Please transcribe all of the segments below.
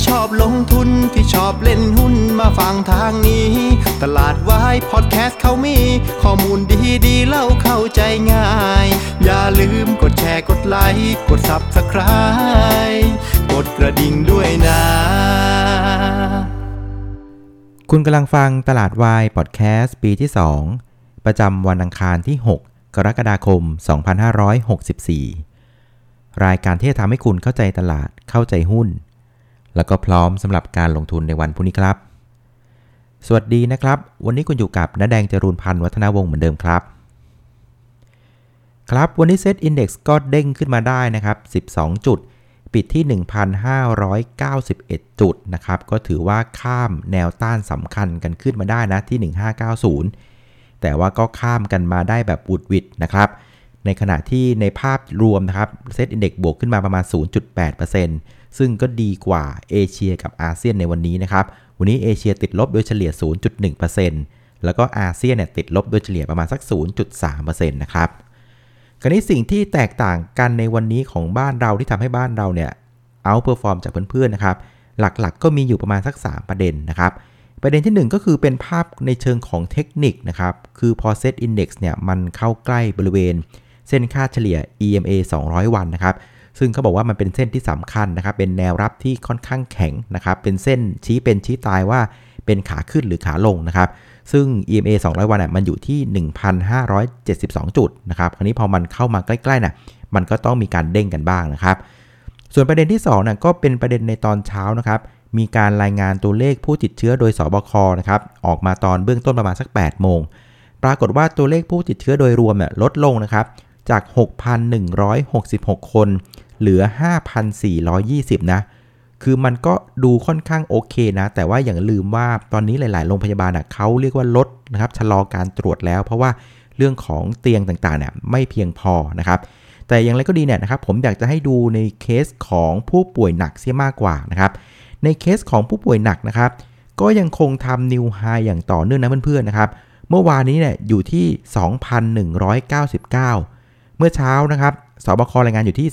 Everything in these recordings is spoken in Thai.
ที่ชอบลงทุนที่ชอบเล่นหุ้นมาฟังทางนี้ ตลาดวายพอดแคสต์เขามี ข้อมูลดีดีเล่าเข้าใจง่าย อย่าลืมกดแชร์กดไลค์กด Subscribe กดกระดิ่งด้วยนะ คุณกำลังฟังตลาดวายพอดแคสต์ปีที่ 2 ประจำวันอังคารที่ 6 กรกฎาคม 2564 รายการที่จะทำให้คุณเข้าใจตลาดเข้าใจหุ้น แล้วก็พร้อมสำหรับการลงทุนในวันพรุ่งนี้ครับ สวัสดีนะครับ วันนี้คุณอยู่กับน้าแดงจรูนพันธ์วัฒนาวงศ์เหมือนเดิมครับ ครับ วันนี้เซตอินดี x ก็เด้งขึ้นมาได้นะครับ 12 จุด ปิดที่ 1,591 จุดนะครับ ก็ถือว่าข้ามแนวต้านสำคัญกันขึ้นมาได้นะที่ 1590 แต่ว่าก็ข้ามกันมาได้แบบบุดวิดนะครับ ในขณะที่ในภาพรวมนะครับSET Index บวกขึ้นมาประมาณ 0.8% ซึ่งก็ดีกว่าเอเชียกับอาเซียนในวันนี้นะครับ วันนี้เอเชียติดลบโดยเฉลี่ย 0.1%แล้วก็อาเซียนเนี่ยติดลบโดยเฉลี่ยประมาณสัก 0.3%นะครับคราวนี้สิ่งที่แตกต่างกันในวันนี้ของบ้านเราที่ทำให้บ้านเราเนี่ย outperform จากเพื่อนๆนะครับ หลักๆก็มีอยู่ประมาณสัก 3 ประเด็นนะครับ ประเด็นที่ 1 ก็คือเป็นภาพในเชิงของเทคนิคนะครับ คือพอเซตอินดี x เนี่ยมันเข้าใกล้บริเวณ เส้นค่าเฉลี่ย EMA 200 วันนะครับ ซึ่งเขาบอกว่ามันเป็นเส้นที่สำคัญนะครับ เป็นแนวรับที่ค่อนข้างแข็งนะครับ เป็นเส้นชี้เป็นชี้ตายว่าเป็นขาขึ้นหรือขาลงนะครับ ซึ่ง EMA 200 วันน่ะมันอยู่ที่ 1,572 จุดนะครับคราวนี้พอมันเข้ามาใกล้ๆน่ะ มันก็ต้องมีการเด้งกันบ้างนะครับ ส่วนประเด็นที่2น่ะก็เป็นประเด็นในตอนเช้านะครับมีการรายงานตัวเลขผู้ติดเชื้อโดยสบคนะครับออกมาตอนเบื้องต้นประมาณสัก 8 โมง ปรากฏว่าตัวเลขผู้ติดเชื้อโดยรวมเนี่ยลดลงนะครับจาก 6,166 คน เหลือ 5,420 นะ คือมันก็ดูค่อนข้างโอเคนะ แต่ว่าอย่างลืมว่าตอนนี้หลาย ๆ โรงพยาบาลอะเขาเรียกว่าลดนะครับชะลอการตรวจแล้ว เพราะว่าเรื่องของเตียงต่างๆเนี่ยไม่เพียงพอนะครับแต่อย่างไรก็ดีเนี่ยนะครับผมอยากจะให้ดูในเคสของผู้ป่วยหนักเสียมากกว่านะครับในเคสของผู้ป่วยหนักนะครับก็ยังคงทำนิวไฮอย่างต่อเนื่องนะเพื่อนๆนะครับเมื่อวานนี้เนี่ยอยู่ที่ 2,199 เมื่อเช้านะครับ สบครายงานอยู่ที่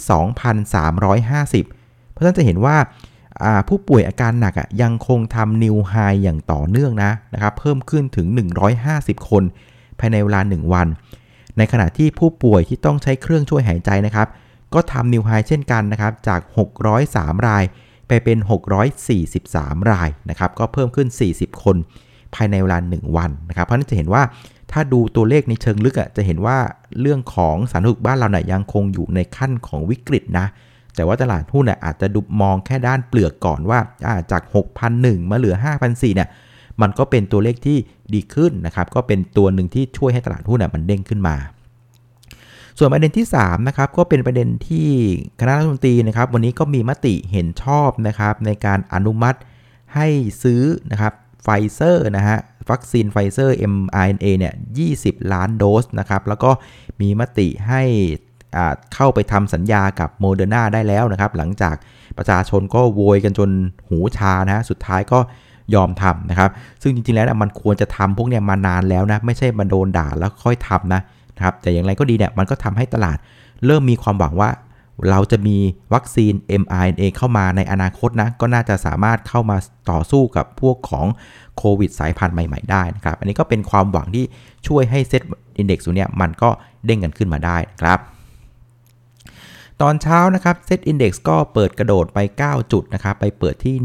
2,350 เพราะฉะนั้นจะเห็นว่าผู้ป่วยอาการหนักยังคงทำนิวไฮอย่างต่อเนื่องนะนะครับ เพิ่มขึ้นถึง 150 คน ภายในเวลา 1 วัน ในขณะที่ผู้ป่วยที่ต้องใช้เครื่องช่วยหายใจนะครับ ก็ทำนิวไฮเช่นกันนะครับ จาก 603 ราย ไปเป็น 643 รายนะครับ ก็เพิ่มขึ้น 40 คน ภายในเวลา 1 วันนะครับ เพราะนั้นจะเห็นว่า ถ้าดูตัวเลขในเชิงลึกอะจะเห็นว่าเรื่องของสาธารณสุขบ้านเราเนี่ยยังคงอยู่ในขั้นของวิกฤตนะ แต่ว่าตลาดหุ้นน่ยอาจจะดูมองแค่ด้านเปลือกก่อนว่าจาก 6,001 มาเหลือ 5,004เนี่ยมันก็เป็นตัวเลขที่ดีขึ้นนะครับ ก็เป็นตัวหนึ่งที่ช่วยให้ตลาดหุ้นน่ยมันเด้งขึ้นมา ส่วนประเด็นที่3นะครับก็เป็นประเด็นที่คณะรัฐมนตรีนะครับ วันนี้ก็มีมติเห็นชอบนะครับในการอนุมัติให้ซื้อนะครับ ไฟเซอร์นะฮะวัคซีนไฟเซอร์ mRNA เนี่ย 20 ล้านโดสนะครับ แล้วก็มีมติให้เข้าไปทำสัญญากับโมเดอร์นาได้แล้วนะครับ หลังจากประชาชนก็โวยกันจนหูชานะสุดท้ายก็ยอมทำนะครับ ซึ่งจริงๆแล้วมันควรจะทำพวกเนี้ยมานานแล้วนะ ไม่ใช่มาโดนด่าแล้วค่อยทำนะนะครับ แต่อย่างไรก็ดีเนี่ย มันก็ทำให้ตลาดเริ่มมีความหวังว่า เราจะมีวัคซีน mRNA เข้ามาในอนาคตนะ ก็น่าจะสามารถเข้ามาต่อสู้กับพวกของโควิดสายพันธุ์ใหม่ ๆ ได้นะครับ อันนี้ก็เป็นความหวังที่ช่วยให้ SET Index ตัวเนี้ยมันก็เด้งกันขึ้นมาได้ครับตอนเช้านะครับเซตอินดี x ก็เปิดกระโดดไป 9 จุดนะครับ ไปเปิดที่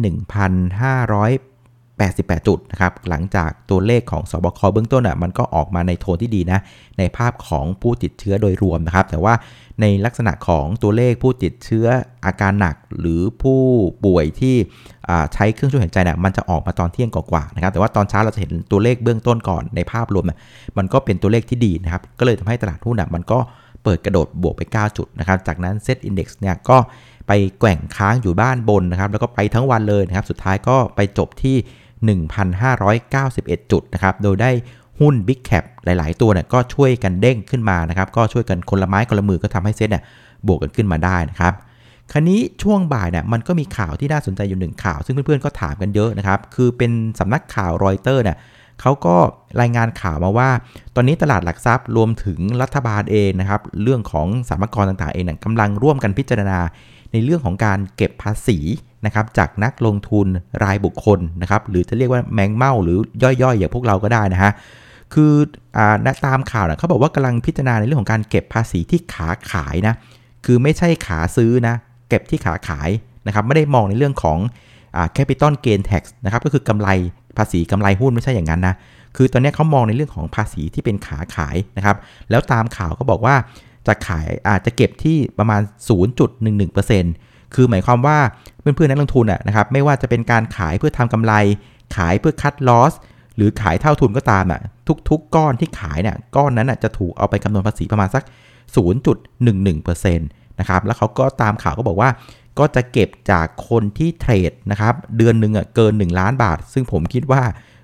88 จุดนะครับหลังจากตัวเลขของศบคเบื้องต้นอะมันก็ออกมาในโทนที่ดีนะในภาพของผู้ติดเชื้อโดยรวมนะครับ แต่ว่าในลักษณะของตัวเลขผู้ติดเชื้ออาการหนักหรือผู้ป่วยที่ใช้เครื่องช่วยหายใจนี่ยมันจะออกมาตอนเที่ยงกว่าๆนะครับแต่ว่าตอนเช้าเราจะเห็นตัวเลขเบื้องต้นก่อนในภาพรวมเนี่ยมันก็เป็นตัวเลขที่ดีนะครับก็เลยทำให้ตลาดหุ้นอะมันก็เปิดกระโดดบวกไป 9 จุดนะครับ จากนั้นเซตอินดี x เนี่ยก็ไปแกว่งค้างอยู่บ้านบนนะครับ แล้วก็ไปทั้งวันเลยนะครับ สุดท้ายก็ไปจบที่ 1,591 จุดนะครับ โดยได้หุ้น Big Cap หลาย ๆ ตัวเนี่ยก็ช่วยกันเด้งขึ้นมานะครับ ก็ช่วยกันคนละไม้คนละมือก็ทำให้เซ็ตเนี่ยบวกกันขึ้นมาได้นะครับคราวนี้ช่วงบ่ายเนี่ยมันก็มีข่าวที่น่าสนใจอยู่หนึ่งข่าว ซึ่งเพื่อน ๆ ก็ถามกันเยอะนะครับ คือเป็นสำนักข่าวรอยเตอร์เนี่ยเขาก็รายงานข่าวมาว่า ตอนนี้ตลาดหลักทรัพย์รวมถึงรัฐบาลเองนะครับ เรื่องของสรรพากรต่าง ๆ เองกำลังร่วมกันพิจารณา ในเรื่องของการเก็บภาษี นะครับจากนักลงทุนรายบุคคลนะครับหรือจะเรียกว่าแมงเม่าหรือย่อยๆ อย่างพวกเราก็ได้นะฮะคืออ่าตามข่าวนะเขาบอกว่ากำลังพิจารณาในเรื่องของการเก็บภาษีที่ขาขายนะคือไม่ใช่ขาซื้อนะเก็บที่ขาขายนะครับไม่ได้มองในเรื่องของอ่า capital gain tax นะครับก็คือกำไรภาษีกำไรหุ้นไม่ใช่อย่างนั้นนะคือตอนนี้เขามองในเรื่องของภาษีที่เป็นขาขายนะครับแล้วตามข่าวก็บอกว่าจะขายอาจจะเก็บที่ประมาณ 0.11% คือหมายความว่าเพื่อนๆนักลงทุนนะครับไม่ว่าจะเป็นการขายเพื่อทำกำไร ขายเพื่อคัดลอสหรือขายเท่าทุนก็ตามอะทุกๆ ก้อนที่ขายเนี่ยก้อนนั้นอะจะถูกเอาไปคำนวณภาษีประมาณสัก 0.11%นะครับแล้วเขาก็ตามข่าวก็บอกว่า ก็จะเก็บจากคนที่เทรดนะครับเดือนหนึ่งอะเกิน 1 ล้านบาท ซึ่งผมคิดว่า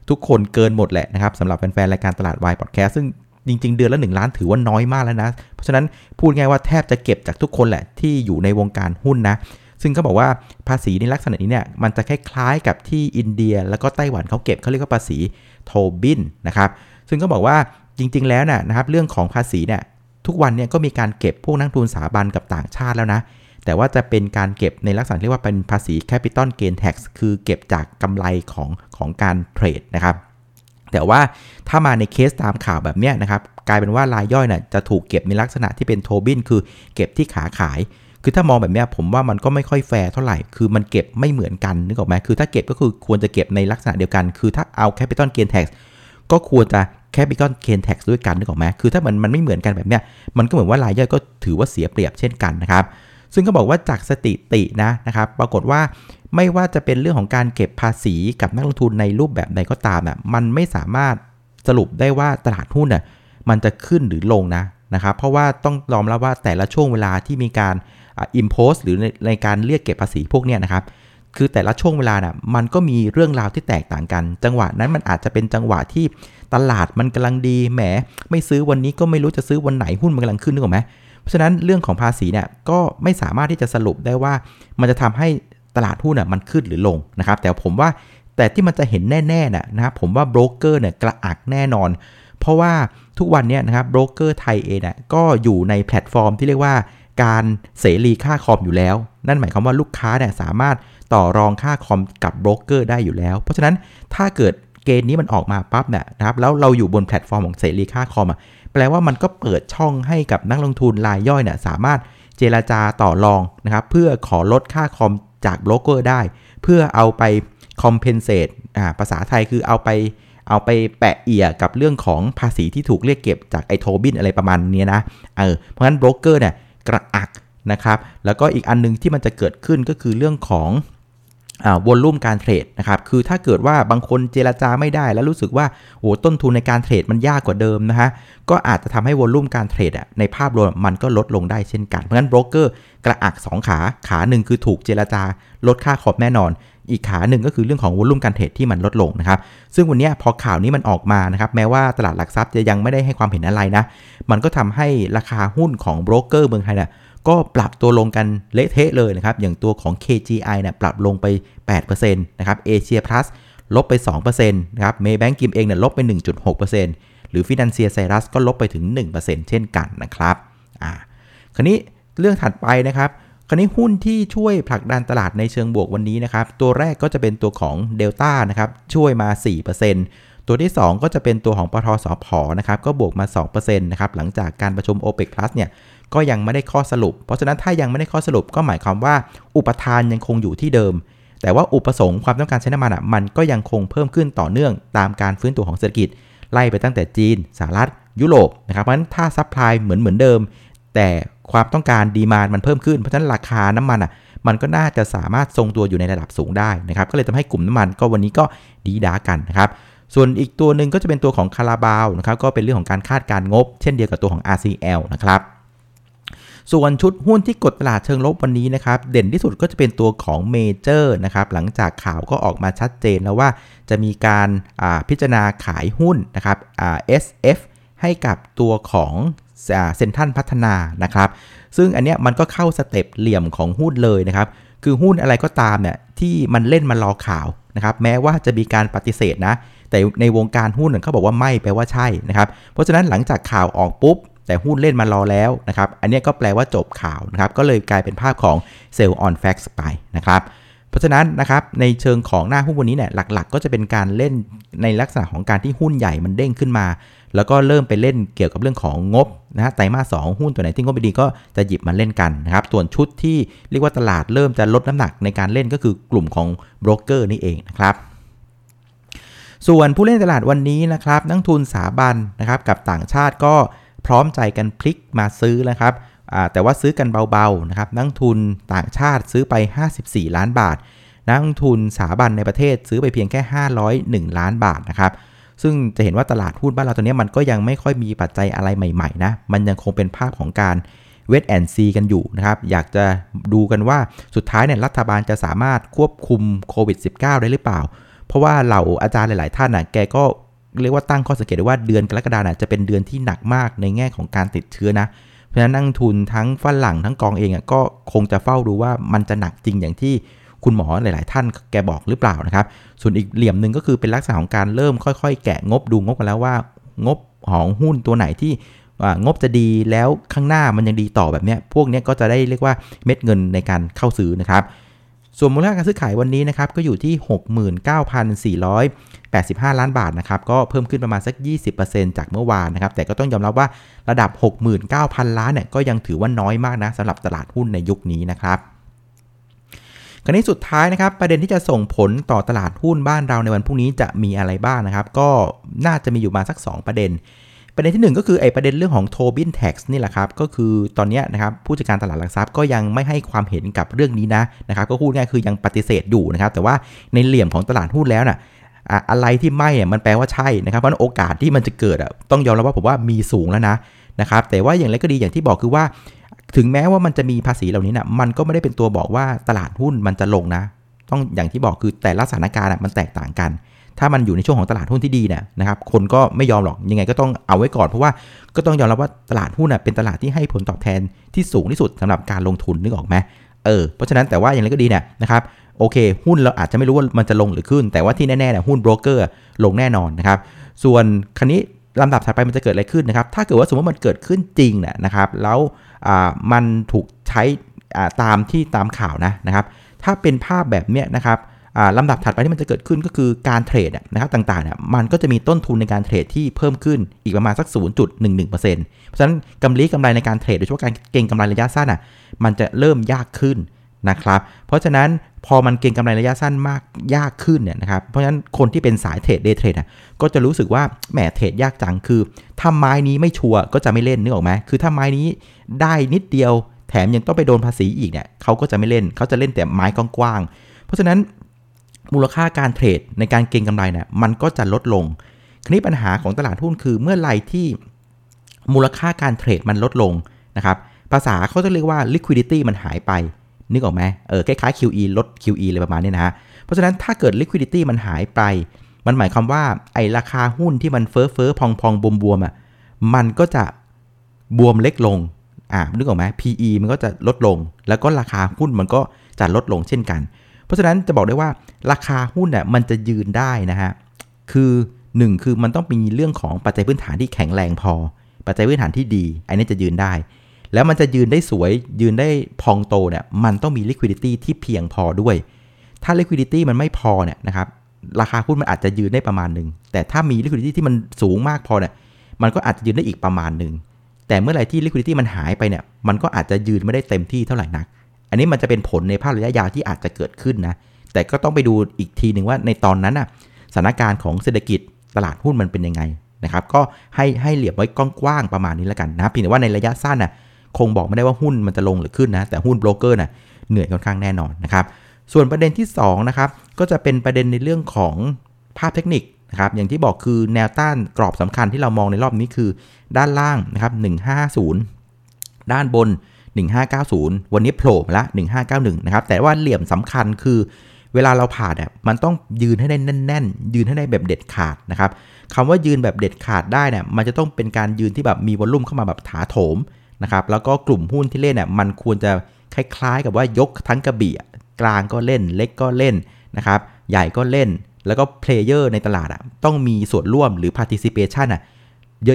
ทุกคนเกินหมดแหละนะครับสำหรับแฟนๆรายการตลาดวายพอดแคสต์ซึ่ง จริง ๆ เดือนละ1ล้านถือว่าน้อยมากแล้วนะ เพราะฉะนั้นพูดง่ายว่าแทบจะเก็บจากทุกคนแหละที่อยู่ในวงการหุ้นนะ ซึ่งเขาบอกว่าภาษีในลักษณะนี้เนี่ยมันจะคล้ายๆกับที่อินเดีย แล้วก็ไต้หวันเขาเก็บเขาเรียกว่าภาษีโทบินนะครับซึ่งก็บอกว่าจริง ๆ แล้วนะครับเรื่องของภาษีเนี่ยทุกวันเนี่ยก็มีการเก็บพวกนักทุนสถาบันกับต่างชาติแล้วนะแต่ว่าจะเป็นการเก็บในลักษณะเรียกว่าเป็นภาษี capital gain tax คือเก็บจากกำไรของของการเทรดนะครับ แต่ว่าถ้ามาในเคสตามข่าวแบบเนี้ยนะครับกลายเป็นว่ารายย่อยน่ะจะถูกเก็บในลักษณะที่เป็นโทบินคือเก็บที่ขาขาย คือถ้ามองแบบนี้ผมว่ามันก็ไม่ค่อยแฟร์เท่าไหร่ คือมันเก็บไม่เหมือนกันนึกออกไหมคือถ้าเก็บก็คือควรจะเก็บในลักษณะเดียวกัน คือถ้าเอา capital gain tax ก็ควรจะ capital gain tax ด้วยกันนึกออกไหมคือถ้ามันมันไม่เหมือนกันแบบเนี้ยมันก็เหมือนว่ารายย่อยก็ถือว่าเสียเปรียบเช่นกันนะครับซึ่งก็บอกว่าจากสถิตินะนะครับปรากฏว่า ไม่ว่าจะเป็นเรื่องของการเก็บภาษีกับนักลงทุนในรูปแบบใดก็ตามอะมันไม่สามารถสรุปได้ว่าตลาดหุ้นน่ะมันจะขึ้นหรือลงนะนะครับเพราะว่าต้องยอมรับว่าแต่ละช่วงเวลาที่มีการอิมโพสหรือในในการเรียกเก็บภาษีพวกเนี้ยนะครับคือแต่ละช่วงเวลาน่ะมันก็มีเรื่องราวที่แตกต่างกัน จังหวะนั้นมันอาจจะเป็นจังหวะที่ตลาดมันกำลังดีแหม ไม่ซื้อวันนี้ก็ไม่รู้จะซื้อวันไหนหุ้นมันกำลังขึ้นนึกออกไหมเพราะฉะนั้นเรื่องของภาษีเนี่ยก็ไม่สามารถที่จะสรุปได้ว่ามันจะทำให้ ตลาดหุ้นน่ะมันขึ้นหรือลงนะครับ แต่ผมว่าแต่ที่มันจะเห็นแน่ๆน่ะนะครับผมว่าโบรกเกอร์เนี่ยกระอักแน่นอน เพราะว่าทุกวันนี้นะครับโบรกเกอร์ไทยเองน่ะก็อยู่ในแพลตฟอร์มที่เรียกว่าการเสรีค่าคอมอยู่แล้ว นั่นหมายความว่าลูกค้าเนี่ยสามารถต่อรองค่าคอมกับโบรกเกอร์ได้อยู่แล้ว เพราะฉะนั้นถ้าเกิดเกณฑ์นี้มันออกมาปั๊บเนี่ยนะครับแล้วเราอยู่บนแพลตฟอร์มของเสรีค่าคอมอะแปลว่ามันก็เปิดช่องให้กับนักลงทุนรายย่อยเนี่ยสามารถเจราจาต่อรองนะครับเพื่อขอลดค่าคอม จากโบรกเกอร์ได้ เพื่อเอาไป compensate อ่าภาษาไทยคือเอาไปเอาไปแปะเอี่ยกับเรื่องของภาษีที่ถูกเรียกเก็บจากไอโทบินอะไรประมาณนี้นะเออเพราะฉะนั้นโบรกเกอร์เนี่ยกระอักนะครับแล้วก็อีกอันนึงที่มันจะเกิดขึ้นก็คือเรื่องของ วอลลุ่มการเทรดนะครับคือถ้าเกิดว่าบางคนเจราจาไม่ได้ แล้วรู้สึกว่าโอ้ต้นทุนในการเทรดมันยากกว่าเดิมนะฮะก็อาจจะทำให้วอลลุ่มการเทรดอะในภาพรวมมันก็ลดลงได้เช่นกัน เพราะฉะนั้นโบรกเกอร์กระอัก 2 ขาขาหนึ่งคือถูกเจราจาลดค่าขอบแน่นอน อีกขาหนึ่งก็คือเรื่องของวอลลุ่มการเทรดที่มันลดลงนะครับซึ่งวันนี้พอข่าวนี้มันออกมานะครับแม้ว่าตลาดหลักทรัพย์จะยังไม่ได้ให้ความเห็นอะไรนะมันก็ทำให้ราคาหุ้นของโบรกเกอร์เมืองไทยเนี่ย ก็ปรับตัวลงกันเละเทะเลยนะครับ อย่างตัวของ KGI เนี่ยปรับลงไป 8%นะครับเอเชียพลัสลบไป 2%นะครับเมย์แบงกิมเองเนี่ยลบไป 1.6%หรือฟินแลนเซียไซรัสก็ลบไปถึง 1%เช่นกันนะครับ อ่า คราวนี้เรื่องถัดไปนะครับคราวนี้หุ้นที่ช่วยผลักดันตลาดในเชิงบวกวันนี้นะครับ ตัวแรกก็จะเป็นตัวของ Delta นะครับ ช่วยมา 4%ตัวที่ 2 ก็จะเป็นตัวของปทสพนะครับ ก็บวกมา 2%นะครับ หลังจากการประชุม OPEC Plus เนี่ย ก็ยังไม่ได้ข้อสรุป เพราะฉะนั้นถ้ายังไม่ได้ข้อสรุปก็หมายความว่า อุปทานยังคงอยู่ที่เดิม แต่ว่าอุปสงค์ความต้องการใช้น้ำมันอะมันก็ยังคงเพิ่มขึ้นต่อเนื่องตามการฟื้นตัวของเศรษฐกิจ ไล่ไปตั้งแต่จีนสหรัฐ ยุโรปนะครับเพราะฉะนั้นถ้า supply เหมือนเหมือนเดิม แต่ความต้องการ demand มันเพิ่มขึ้นเพราะฉะนั้นราคาน้ำมันอะมันก็น่าจะสามารถทรงตัวอยู่ในระดับสูงได้นะครับก็เลยทำให้กลุ่มน้ำมันก็วันนี้ก็ดี๊ด๊ากันนะครับส่วนอีกตัวหนึ่งก็จะเป็นตัวของคาราบาวนะครับก็เป็นเรื่องของการคาดการณ์งบ เช่นเดียวกับตัวของ RCL นะครับ ส่วนชุดหุ้นที่กดตลาดเชิงลบวันนี้นะครับเด่นที่สุดก็จะเป็นตัวของเมเจอร์นะครับหลังจากข่าวก็ออกมาชัดเจนแล้วว่า จะมีการพิจารณาขายหุ้นนะครับ SF ให้กับตัวของเซ็นทรัลพัฒนานะครับ ซึ่งอันเนี้ยมันก็เข้า step เหลี่ยมของหุ้นเลยนะครับ คือหุ้นอะไรก็ตามเนี่ยที่มันเล่นมารอข่าวนะครับ แม้ว่าจะมีการปฏิเสธนะ แต่ในวงการหุ้นเขาบอกว่าไม่แปลว่าใช่นะครับ เพราะฉะนั้นหลังจากข่าวออกปุ๊บ แต่หุ้นเล่นมารอแล้วนะครับ อันนี้ก็แปลว่าจบข่าวนะครับ ก็เลยกลายเป็นภาพของเซลล์ออนแฟกซ์ไปนะครับ เพราะฉะนั้นนะครับในเชิงของหน้าหุ้นวันนี้เนี่ยหลักๆ ก็จะเป็นการเล่นในลักษณะของการที่หุ้นใหญ่มันเด้งขึ้นมา แล้วก็เริ่มไปเล่นเกี่ยวกับเรื่องของงบนะฮะไตรมาสสหุ้นตัวไหนที่งบไม่ดีก็จะหยิบมาเล่นกันนะครับ ส่วนชุดที่เรียกว่าตลาดเริ่มจะลดน้ำหนักในการเล่นก็คือกลุ่มของโบรกเกอร์นี่เองนะครับส่วนผู้เล่นตลาดวันนี้นะครับนักทุนสถาบันนะครับกับต่างชาติก็ พร้อมใจกันพลิกมาซื้อนะครับแต่ว่าซื้อกันเบาๆนะครับนักทุนต่างชาติซื้อไป 54 ล้านบาท นักทุนสถาบันในประเทศซื้อไปเพียงแค่ 501 ล้านบาทนะครับซึ่งจะเห็นว่าตลาดหุ้นบ้านเราตอนนี้มันก็ยังไม่ค่อยมีปัจจัยอะไรใหม่ๆนะมันยังคงเป็นภาพของการเวทแอนซีกันอยู่นะครับ อยากจะดูกันว่าสุดท้ายเนี่ยรัฐบาลจะสามารถควบคุมโควิด -19 ได้หรือเปล่า เพราะว่าเหล่าอาจารย์หลาย ๆ ท่านน่ะแกก็ เรียกว่าตั้งข้อสังเกตว่าเดือนกรกฎาคมจะเป็นเดือนที่หนักมากในแง่ของการติดเชื้อนะ เพราะฉะนั้นนักทุนทั้งฝรั่งทั้งกองเองอะก็คงจะเฝ้าดูว่ามันจะหนักจริงอย่างที่คุณหมอหลาย ๆ ท่านแกบอกหรือเปล่านะครับ ส่วนอีกเหลี่ยมหนึ่งก็คือเป็นลักษณะของการเริ่มค่อย ๆ แกะงบดูงบกันแล้วว่า งบของหุ้นตัวไหนที่งบจะดีแล้วข้างหน้ามันยังดีต่อแบบนี้พวกนี้ก็จะได้เรียกว่าเม็ดเงินในการเข้าซื้อนะครับ ส่วนมูลค่าการซื้อขายวันนี้นะครับก็อยู่ที่ 85 ล้านบาทนะครับ ก็เพิ่มขึ้นประมาณสัก 20%จากเมื่อวานนะครับ แต่ก็ต้องยอมรับว่าระดับ 69,000 ล้านเนี่ยก็ยังถือว่าน้อยมากนะสำหรับตลาดหุ้นในยุคนี้นะครับคราวนี้สุดท้ายนะครับ ประเด็นที่จะส่งผลต่อตลาดหุ้นบ้านเราในวันพรุ่งนี้จะมีอะไรบ้างนะครับ ก็น่าจะมีอยู่มาสัก 2 ประเด็นประเด็นที่ 1 ก็คือไอ้ประเด็นเรื่องของโทบินแท็กซ์นี่แหละครับ ก็คือตอนนี้นะครับผู้จัดการตลาดหลักทรัพย์ก็ยังไม่ให้ความเห็นกับเรื่องนี้นะนะครับ ก็พูดง่ายคือยังปฏิเสธอยู่นะครับ แต่ว่าในเหลี่ยมของตลาดหุ้นแล้วนะ่ะ อะไรที่ไม่อะมันแปลว่าใช่นะครับเพราะโอกาสที่มันจะเกิดอะต้องยอมรับว่าผมว่ามีสูงแล้วนะนะครับแต่ว่าอย่างไรก็ดีอย่างที่บอกคือว่า ถึงแม้ว่ามันจะมีภาษีเหล่านี้นะมันก็ไม่ได้เป็นตัวบอกว่าตลาดหุ้นมันจะลงนะ ต้องอย่างที่บอกคือแต่ละสถานการณ์มันแตกต่างกัน ถ้ามันอยู่ในช่วงของตลาดหุ้นที่ดีเนี่ยนะครับคนก็ไม่ยอมหรอกยังไงก็ต้องเอาไว้ก่อนเพราะว่าก็ต้องยอมรับว่าตลาดหุ้นเป็นตลาดที่ให้ผลตอบแทนที่สูงที่สุดสำหรับการลงทุนนึกออกไหมเออเพราะฉะนั้นแต่ว่าอย่างไรก็ดีเนี่ยนะครับ โอเค หุ้นเราอาจจะไม่รู้ว่ามันจะลงหรือขึ้น แต่ว่าที่แน่ๆเนี่ยหุ้นโบรกเกอร์ลงแน่นอนนะครับ ส่วนคันนี้ลำดับถัดไปมันจะเกิดอะไรขึ้นนะครับ ถ้าเกิดว่าสมมติมันเกิดขึ้นจริงเนี่ยนะครับ แล้วมันถูกใช้ตามที่ตามข่าวนะนะครับ ถ้าเป็นภาพแบบเนี้ยนะครับลำดับถัดไปที่มันจะเกิดขึ้นก็คือการเทรดนะครับต่างๆเนี่ยมันก็จะมีต้นทุนในการเทรดที่เพิ่มขึ้นอีกประมาณสัก 0.11%เพราะฉะนั้นกำไรกำไรในการเทรดโดยเฉพาะการเก็งกำไรระยะสั้นอะมันจะเริ่มยากขึ้น นะครับ เพราะฉะนั้นพอมันเก็งกำไรระยะสั้นมากยากขึ้นเนี่ยนะครับ เพราะฉะนั้นคนที่เป็นสายเทรดเดย์เทรดอะก็จะรู้สึกว่าแหมเทรดยากจังคือถ้าไม้นี้ไม่ชัวร์ก็จะไม่เล่นนึกออกไหมคือถ้าไม้นี้ได้นิดเดียว แถมยังต้องไปโดนภาษีอีกเนี่ยเขาก็จะไม่เล่นเขาจะเล่นแต่ไม้กว้างๆเพราะฉะนั้นมูลค่าการเทรดในการเก็งกำไรเนี่ยมันก็จะลดลงครนี้ปัญหาของตลาดหุ้นคือเมื่อไรที่มูลค่าการเทรดมันลดลงนะครับภาษาเขาจะเรียกว่า liquidity มันหายไป นึกออกไหมเออคล้ายๆ QE ลด QE อะไรประมาณนี้นะฮะ เพราะฉะนั้นถ้าเกิด liquidity มันหายไป มันหมายความว่าไอ้ราคาหุ้นที่มันเฟ้อเฟ้อพองพองบวมบวมอะมันก็จะบวมเล็กลงอ่านึกออกไหม PE มันก็จะลดลง แล้วก็ราคาหุ้นมันก็จะลดลงเช่นกัน เพราะฉะนั้นจะบอกได้ว่าราคาหุ้นเนี่ยมันจะยืนได้นะฮะ คือ 1 คือมันต้องมีเรื่องของปัจจัยพื้นฐานที่แข็งแรงพอ ปัจจัยพื้นฐานที่ดี อันนี้จะยืนได้ แล้วมันจะยืนได้สวย ยืนได้พองโตเนี่ยมันต้องมี liquidity ที่เพียงพอด้วย ถ้า liquidity มันไม่พอเนี่ยนะครับราคาหุ้นมันอาจจะยืนได้ประมาณหนึ่งแต่ถ้ามี liquidity ที่มันสูงมากพอเนี่ยมันก็อาจจะยืนได้อีกประมาณหนึ่งแต่เมื่อไหร่ที่ liquidity มันหายไปเนี่ยมันก็อาจจะยืนไม่ได้เต็มที่เท่าไหร่นัก อันนี้มันจะเป็นผลในภาพระยะยาวที่อาจจะเกิดขึ้นนะแต่ก็ต้องไปดูอีกทีหนึ่งว่าในตอนนั้นน่ะสถานการณ์ของเศรษฐกิจตลาดหุ้นมันเป็นยังไงนะครับก็ให้ให้เหลียบไว้กว้างๆประมาณนี้แล้วกันนะเพียงแต่ว่าในระยะสั้นน่ะ คงบอกไม่ได้ว่าหุ้นมันจะลงหรือขึ้นนะ แต่หุ้นโบรกเกอร์น่ะเหนื่อยค่อนข้างแน่นอนนะครับ ส่วนประเด็นที่2นะครับ ก็จะเป็นประเด็นในเรื่องของภาพเทคนิคนะครับ อย่างที่บอกคือแนวต้านกรอบสำคัญที่เรามองในรอบนี้คือ ด้านล่างนะครับ150 ด้านบน 1590 วันนี้โผล่มาละ 1591 นะครับ แต่ว่าเหลี่ยมสำคัญคือเวลาเราผ่านเนี่ยมันต้องยืนให้ได้แน่น ๆ ยืนให้ได้แบบเด็ดขาดนะครับคำว่ายืนแบบเด็ดขาดได้เนี่ยมันจะต้องเป็นการยืนที่แบบมีวอลลุ่มเข้ามาแบบถาโถม นะครับแล้วก็กลุ่มหุ้นที่เล่นเนี่ยมันควรจะคล้ายๆ กับว่ายกทั้งกระบี่กลางก็เล่นเล็กก็เล่นนะครับใหญ่ก็เล่นแล้วก็เพลเยอร์ในตลาดอะต้องมีส่วนร่วมหรือ participation อะ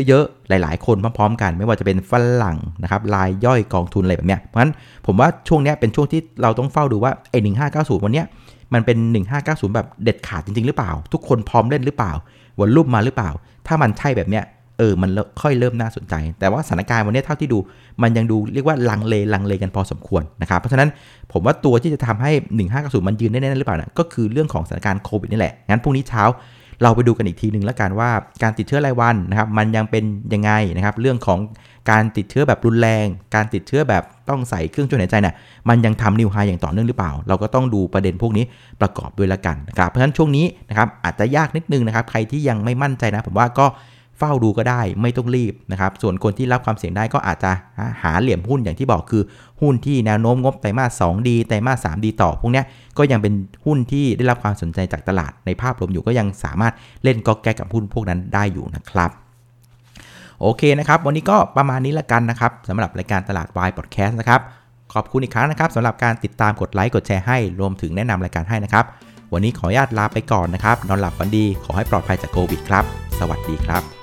เยอะๆ หลายๆ คนพร้อมๆ กัน ไม่ว่าจะเป็นฝรั่งนะครับรายย่อยกองทุนอะไรแบบเนี้ยเพราะฉะนั้นผมว่าช่วงนี้เป็นช่วงที่เราต้องเฝ้าดูว่าไอ้หนึ่งห้าเก้าศูนย์วันเนี้ยมันเป็น 1590 แบบเด็ดขาดจริง ๆ หรือเปล่า ทุกคนพร้อมเล่นหรือเปล่าวันรูปมาหรือเปล่า ถ้ามันใช่แบบเนี้ย เออมันค่อยเริ่มน่าสนใจ แต่ว่าสถานการณ์วันนี้เท่าที่ดู มันยังดูเรียกว่าลังเลลังเลกันพอสมควรนะครับเพราะฉะนั้นผมว่าตัวที่จะทำให้ 1590 มันยืนได้แน่หรือเปล่านะก็คือเรื่องของสถานการณ์โควิดนี่แหละงั้นพรุ่งนี้เช้าเราไปดูกันอีกทีหนึ่งแล้วกันว่าการติดเชื้อรายวันนะครับมันยังเป็นยังไงนะครับเรื่องของการติดเชื้อแบบรุนแรง การติดเชื้อแบบต้องใส่เครื่องช่วยหายใจเนี่ยมันยังทำนิวไฮอย่างต่อเนื่องหรือเปล่า เราก็ต้องดูประเด็นพวกนี้ประกอบด้วยละกันนะครับเพราะฉะนั้นช่วงนี้นะครับอาจจะยากนิดนึงนะครับใครที่ยังไม่มั่นใจนะผมว่าก็ เฝ้าดูก็ได้ไม่ต้องรีบนะครับ ส่วนคนที่รับความเสี่ยงได้ก็อาจจะหาเหลี่ยมหุ้นอย่างที่บอกคือ หุ้นที่แนวโน้มงบไตรมาส 2 ดี ไตรมาส 3 ดีต่อ พวกนี้ก็ยังเป็นหุ้นที่ได้รับความสนใจจากตลาดในภาพรวมอยู่ก็ยังสามารถเล่นก็แก้กับหุ้นพวกนั้นได้อยู่นะครับโอเคนะครับ วันนี้ก็ประมาณนี้ละกันนะครับสำหรับรายการตลาดวายพอดแคสต์นะครับ ขอบคุณอีกครั้งนะครับสำหรับการติดตามกดไลค์กดแชร์ให้รวมถึงแนะนำรายการให้นะครับ วันนี้ขออนุญาตลาไปก่อนนะครับ นอนหลับฝันดีขอให้ปลอดภัยจากโควิดครับ สวัสดีครับ